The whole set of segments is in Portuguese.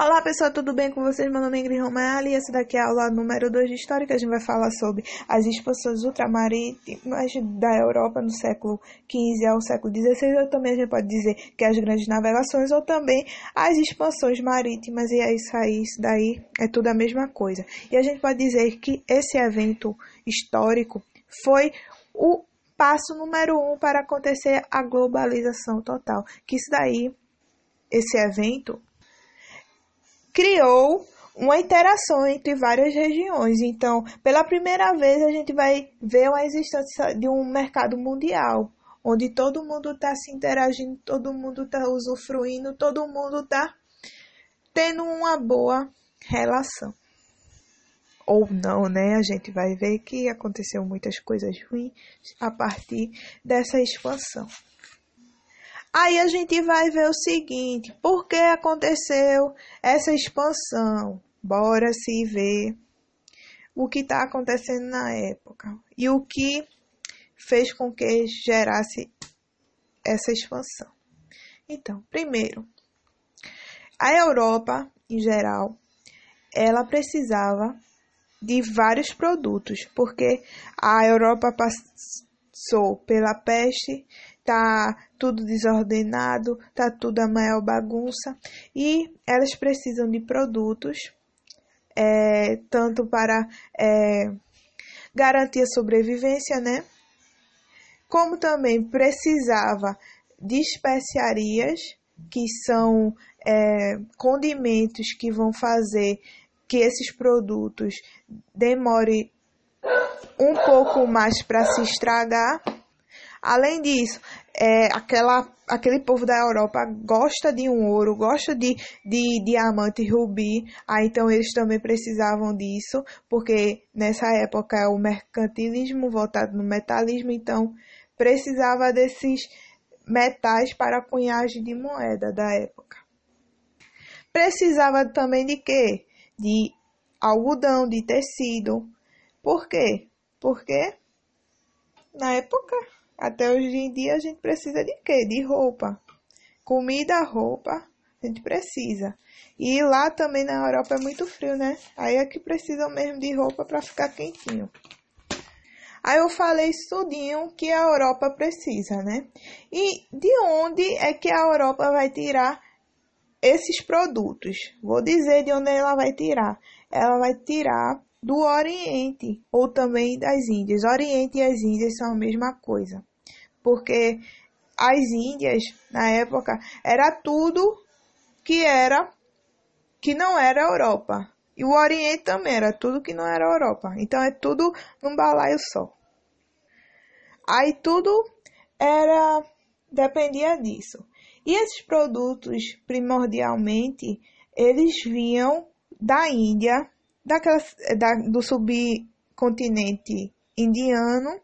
Olá pessoal, tudo bem com vocês? Meu nome é Ingrid Romaeli e essa daqui é a aula número 2 de História que a gente vai falar sobre as expansões ultramarítimas da Europa no século XV ao século XVI, ou também a gente pode dizer que as grandes navegações, ou também as expansões marítimas, e é isso aí, isso daí é tudo a mesma coisa. E a gente pode dizer que esse evento histórico foi o passo número um para acontecer a globalização total, que isso daí, esse evento criou uma interação entre várias regiões. Então, pela primeira vez, a gente vai ver a existência de um mercado mundial, onde todo mundo está se interagindo, todo mundo está usufruindo, todo mundo está tendo uma boa relação. Ou não, né? A gente vai ver que aconteceu muitas coisas ruins a partir dessa expansão. Aí a gente vai ver o seguinte: por que aconteceu essa expansão? Bora se ver o que está acontecendo na época e o que fez com que gerasse essa expansão. Então, primeiro, a Europa em geral, ela precisava de vários produtos, porque a Europa passou pela peste, tá tudo desordenado, tá tudo a maior bagunça e elas precisam de produtos é, tanto para é, garantir a sobrevivência, né? Como também precisava de especiarias, que são é, condimentos que vão fazer que esses produtos demorem um pouco mais para se estragar Além disso, é, aquela, aquele povo da Europa gosta de um ouro, gosta de, de diamante rubi, aí então eles também precisavam disso, porque nessa época é o mercantilismo voltado no metalismo, então precisava desses metais para a cunhagem de moeda da época. Precisava também de quê? De algodão, de tecido. Por quê? Porque na época até hoje em dia a gente precisa de quê? De roupa. Comida, roupa, a gente precisa. E lá também na Europa é muito frio, né? Aí é que precisam mesmo de roupa para ficar quentinho. Aí eu falei tudinho que a Europa precisa, né? E de onde é que a Europa vai tirar esses produtos? Vou dizer de onde ela vai tirar. Ela vai tirar do Oriente ou também das Índias. Oriente e as Índias são a mesma coisa porque as Índias, na época, era tudo que era que não era Europa. E o Oriente também era tudo que não era Europa. Então é tudo num balaio só. Aí tudo era dependia disso. E esses produtos, primordialmente, eles vinham da Índia, daquela, da, do subcontinente indiano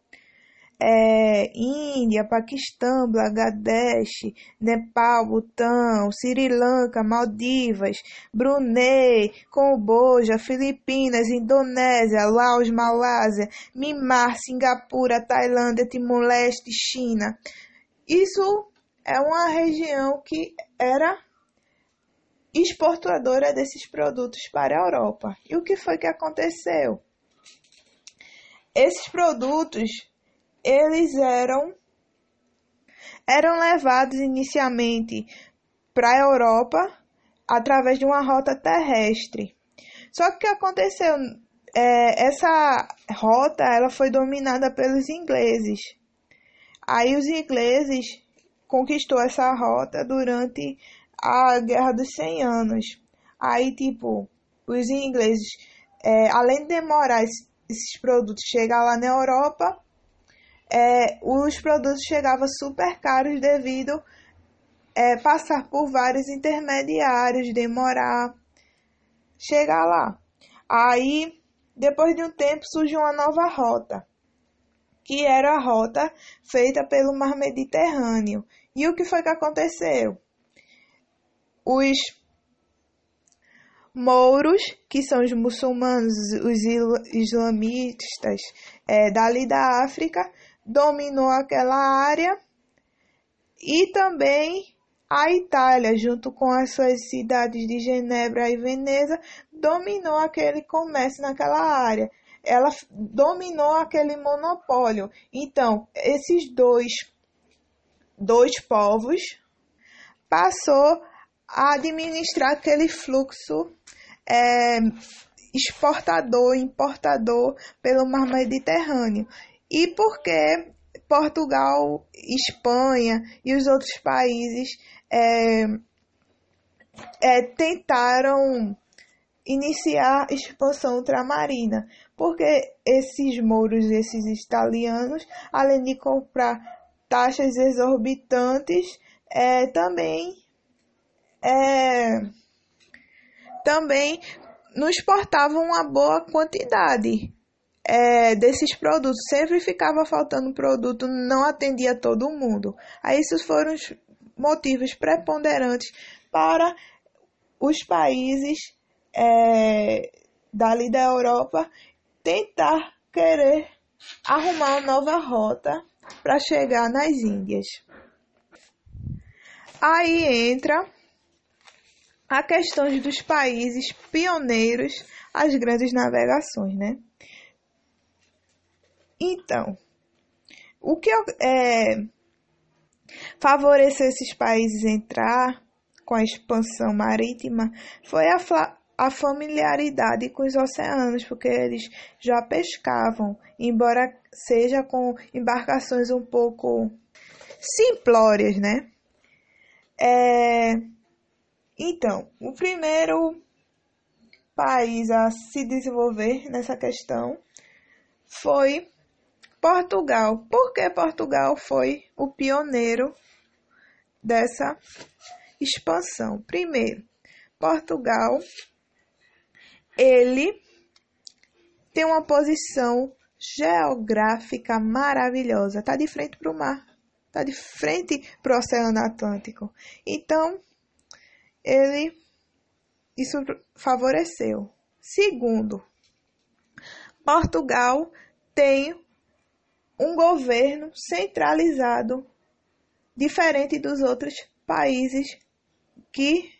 é, Índia, Paquistão, Bangladesh, Nepal, Butão, Sri Lanka, Maldivas, Brunei, Camboja, Filipinas, Indonésia, Laos, Malásia, Myanmar, Singapura, Tailândia, Timor-Leste, China. Isso é uma região que era exportadora desses produtos para a Europa. E o que foi que aconteceu? Esses produtos eles eram eram levados inicialmente para a Europa através de uma rota terrestre. Só que o que aconteceu? É, essa rota ela foi dominada pelos ingleses. Aí os ingleses conquistou essa rota durante a Guerra dos 100 Anos. Aí, tipo, os ingleses, é, além de demorar esses produtos chegar lá na Europa, é, os produtos chegavam super caros devido é, passar por vários intermediários, demorar chegar lá. Aí, depois de um tempo, surgiu uma nova rota, que era a rota feita pelo Mar Mediterrâneo. E o que foi que aconteceu? Os mouros, que são os muçulmanos, os islamistas é, dali da África, dominou aquela área e também A Itália, junto com as suas cidades de Genebra e Veneza, dominou aquele comércio naquela área. Ela dominou aquele monopólio. Então, esses dois, dois povos passou a administrar aquele fluxo é, exportador, importador pelo mar Mediterrâneo. E porque Portugal, Espanha e os outros países é, é, tentaram iniciar expansão ultramarina, porque esses mouros, esses italianos, além de comprar taxas exorbitantes, é, também é, também nos exportavam uma boa quantidade é, desses produtos. Sempre ficava faltando produto, não atendia todo mundo. Aí esses foram os motivos preponderantes para os países é, dali da Europa tentar querer arrumar uma nova rota para chegar nas Índias. Aí entra a questão dos países pioneiros às grandes navegações, né? Então, o que é, favoreceu esses países entrar com a expansão marítima foi a, a familiaridade com os oceanos, porque eles já pescavam, embora seja com embarcações um pouco simplórias, né? É, então, o primeiro país a se desenvolver nessa questão foi Portugal. Por que Portugal foi o pioneiro dessa expansão? Primeiro, Portugal ele tem uma posição geográfica maravilhosa, está de frente para o mar, está de frente para o Oceano Atlântico. Então, ele isso favoreceu. Segundo, Portugal tem um governo centralizado, diferente dos outros países que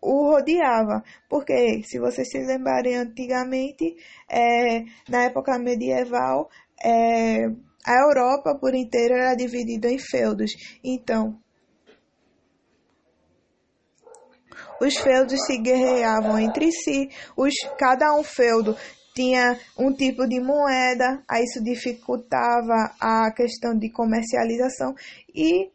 o rodeava. Porque, se vocês se lembrarem antigamente, é, na época medieval, é, a Europa por inteiro era dividida em feudos. Então, Os feudos se guerreavam entre si, os, cada um feudo tinha um tipo de moeda, aí isso dificultava a questão de comercialização e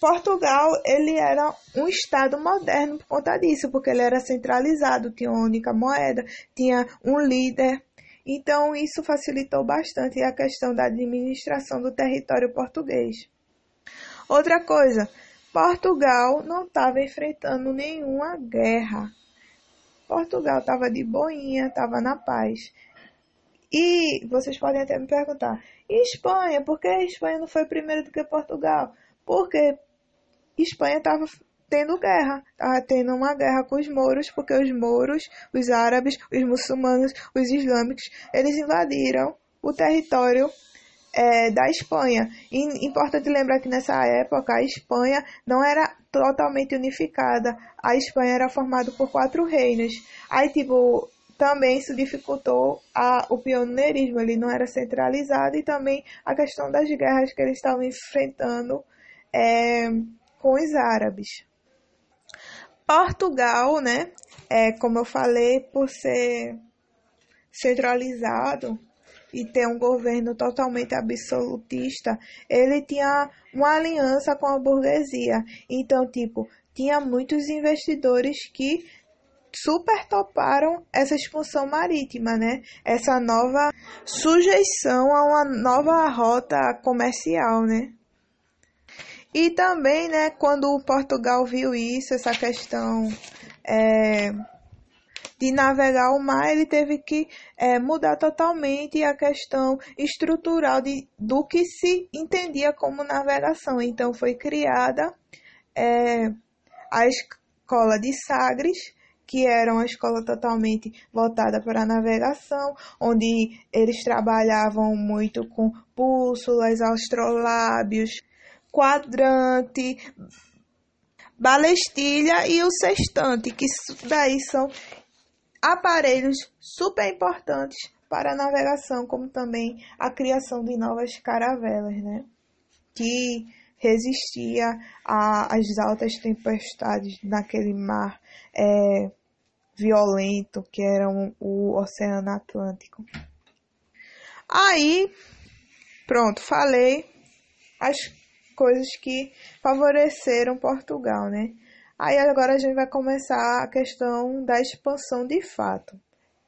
Portugal ele era um estado moderno por conta disso, porque ele era centralizado, tinha uma única moeda, tinha um líder. Então isso facilitou bastante a questão da administração do território português. Outra coisa, Portugal não estava enfrentando nenhuma guerra. Portugal estava de boinha, estava na paz. E vocês podem até me perguntar: e Espanha? Por que a Espanha não foi primeiro do que Portugal? Porque Espanha estava tendo guerra, estava tendo uma guerra com os mouros, porque os mouros, os árabes, os muçulmanos, os islâmicos, eles invadiram o território é, da Espanha. E importante lembrar que nessa época a Espanha não era totalmente unificada. A Espanha era formada por quatro reinos. Aí, tipo, também isso dificultou a, o pioneirismo, ele não era centralizado e também a questão das guerras que eles estavam enfrentando é, com os árabes. Portugal, né, é, como eu falei, por ser centralizado, e ter um governo totalmente absolutista, ele tinha uma aliança com a burguesia. Então, tipo, tinha muitos investidores que super toparam essa expansão marítima, né? Essa nova sujeição a uma nova rota comercial, né? E também, né, quando Portugal viu isso, essa questão é, de navegar o mar, ele teve que é, mudar totalmente a questão estrutural de, do que se entendia como navegação. Então foi criada é, a escola de Sagres, que era uma escola totalmente voltada para a navegação, onde eles trabalhavam muito com bússolas, astrolábios, quadrante, balestilha e o sextante, que daí são aparelhos super importantes para a navegação, como também a criação de novas caravelas, né? Que resistia às altas tempestades naquele mar é, violento que era um, o Oceano Atlântico. Aí, pronto, falei as coisas que favoreceram Portugal, né? Aí agora a gente vai começar a questão da expansão de fato.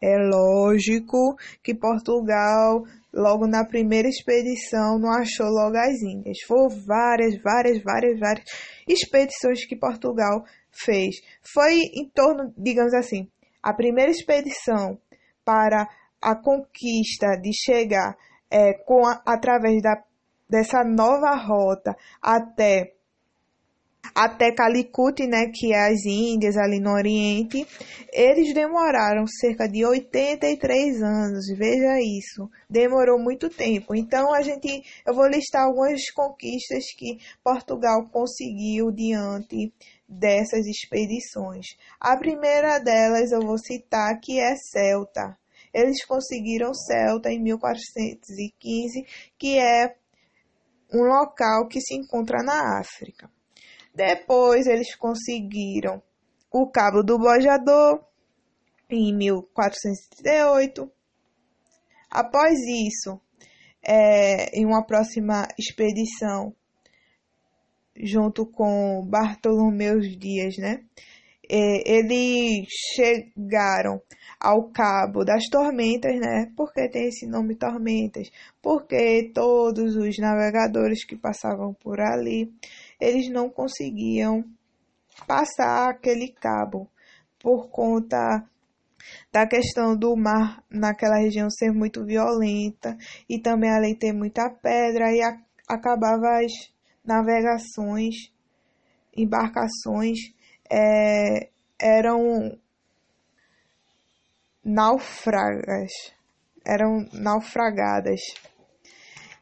É lógico que Portugal, logo na primeira expedição, não achou logo as Índias. Foram várias, várias, várias, várias expedições que Portugal fez. Foi em torno, digamos assim, a primeira expedição para a conquista de chegar é, com a, através da, dessa nova rota até até Calicut, né, que é as Índias ali no Oriente, eles demoraram cerca de 83 anos. Veja isso, demorou muito tempo. Então a gente, eu vou listar algumas conquistas que Portugal conseguiu diante dessas expedições. A primeira delas eu vou citar que é Celta. Eles conseguiram Celta em 1415, que é um local que se encontra na África. Depois eles conseguiram o Cabo do Bojador em 1438. Após isso, é, em uma próxima expedição, junto com Bartolomeu Dias, né? É, eles chegaram ao Cabo das Tormentas, né? Por que tem esse nome Tormentas? Porque todos os navegadores que passavam por ali eles não conseguiam passar aquele cabo por conta da questão do mar naquela região ser muito violenta e também além ter muita pedra e a, acabava as navegações, embarcações é, eram naufragas, eram naufragadas.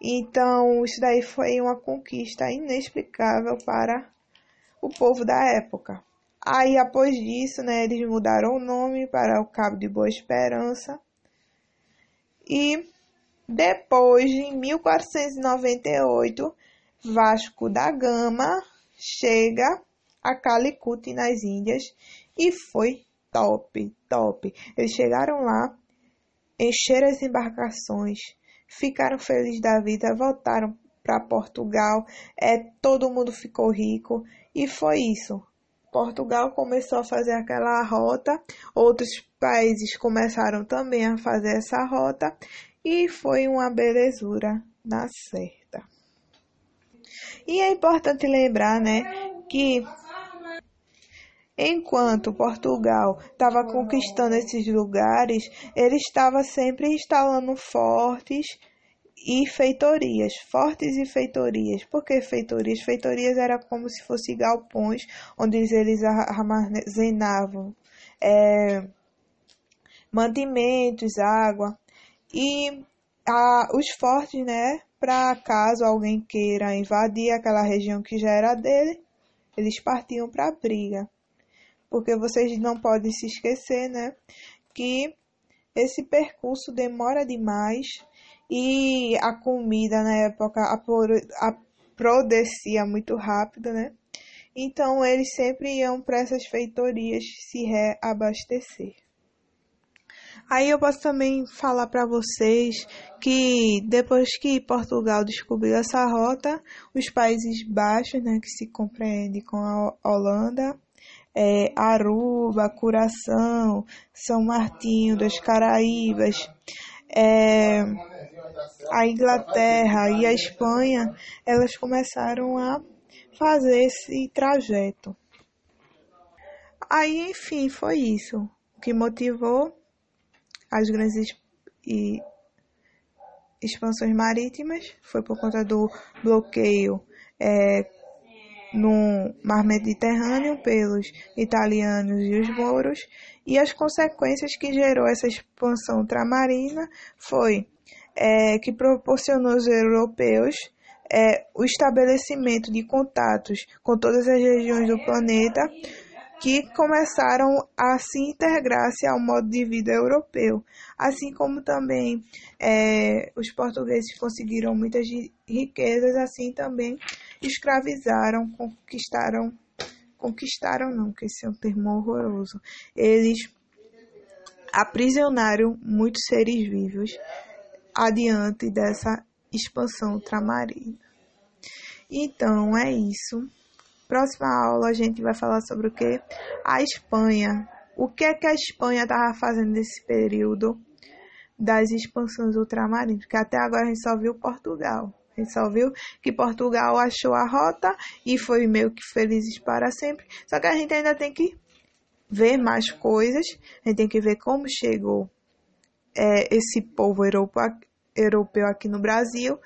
Então, isso daí foi uma conquista inexplicável para o povo da época. Aí, após disso, né, eles mudaram o nome para o Cabo de Boa Esperança. E depois, em 1498, Vasco da Gama chega a Calicut, nas Índias, e foi top, top. Eles chegaram lá, encheram as embarcações, ficaram felizes da vida, voltaram para Portugal, é, todo mundo ficou rico e foi isso. Portugal começou a fazer aquela rota, outros países começaram também a fazer essa rota e foi uma belezura na certa. E é importante lembrar, né, que Enquanto Portugal estava conquistando esses lugares, ele estava sempre instalando fortes e feitorias, fortes e feitorias. Por que feitorias? Feitorias era como se fossem galpões onde eles armazenavam é, mantimentos, água e a, os fortes, né? Para caso alguém queira invadir aquela região que já era dele, eles partiam para a briga porque vocês não podem se esquecer, né, que esse percurso demora demais e a comida na época apodrecia muito rápido, né? Então eles sempre iam para essas feitorias se reabastecer. Aí eu posso também falar para vocês que depois que Portugal descobriu essa rota, os Países Baixos, né, que se compreende com a Holanda, é, Aruba, Curaçao, São Martinho das Caraíbas, é, a Inglaterra e a Espanha, elas começaram a fazer esse trajeto. Aí, enfim, foi isso o que motivou as grandes e expansões marítimas, foi por conta do bloqueio é, no mar Mediterrâneo pelos italianos e os mouros, e as consequências que gerou essa expansão ultramarina foi é, que proporcionou aos europeus é, o estabelecimento de contatos com todas as regiões do planeta que começaram a se integrar-se ao modo de vida europeu, assim como também é, os portugueses conseguiram muitas riquezas, assim também escravizaram, conquistaram, conquistaram não, que esse é um termo horroroso, eles aprisionaram muitos seres vivos adiante dessa expansão ultramarina. Então é isso. Próxima aula a gente vai falar sobre o que? A Espanha. O que é que a Espanha estava fazendo nesse período das expansões ultramarinas? Porque até agora a gente só viu Portugal. Gente só viu que Portugal achou a rota e foi meio que felizes para sempre. Só que a gente ainda tem que ver mais coisas. A gente tem que ver como chegou é, esse povo europeu, europeu aqui no Brasil,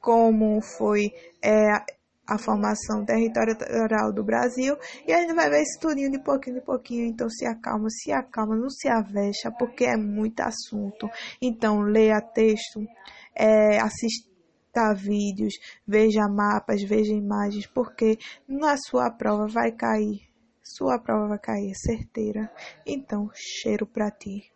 como foi é, a formação territorial do Brasil e a gente vai ver isso tudinho de pouquinho em pouquinho. Então se acalma, se acalma, não se avexa, porque é muito assunto. Então leia texto, é, assista vídeos, veja mapas, veja imagens, porque na sua prova vai cair. Sua prova vai cair, é certeira. Então, cheiro para ti.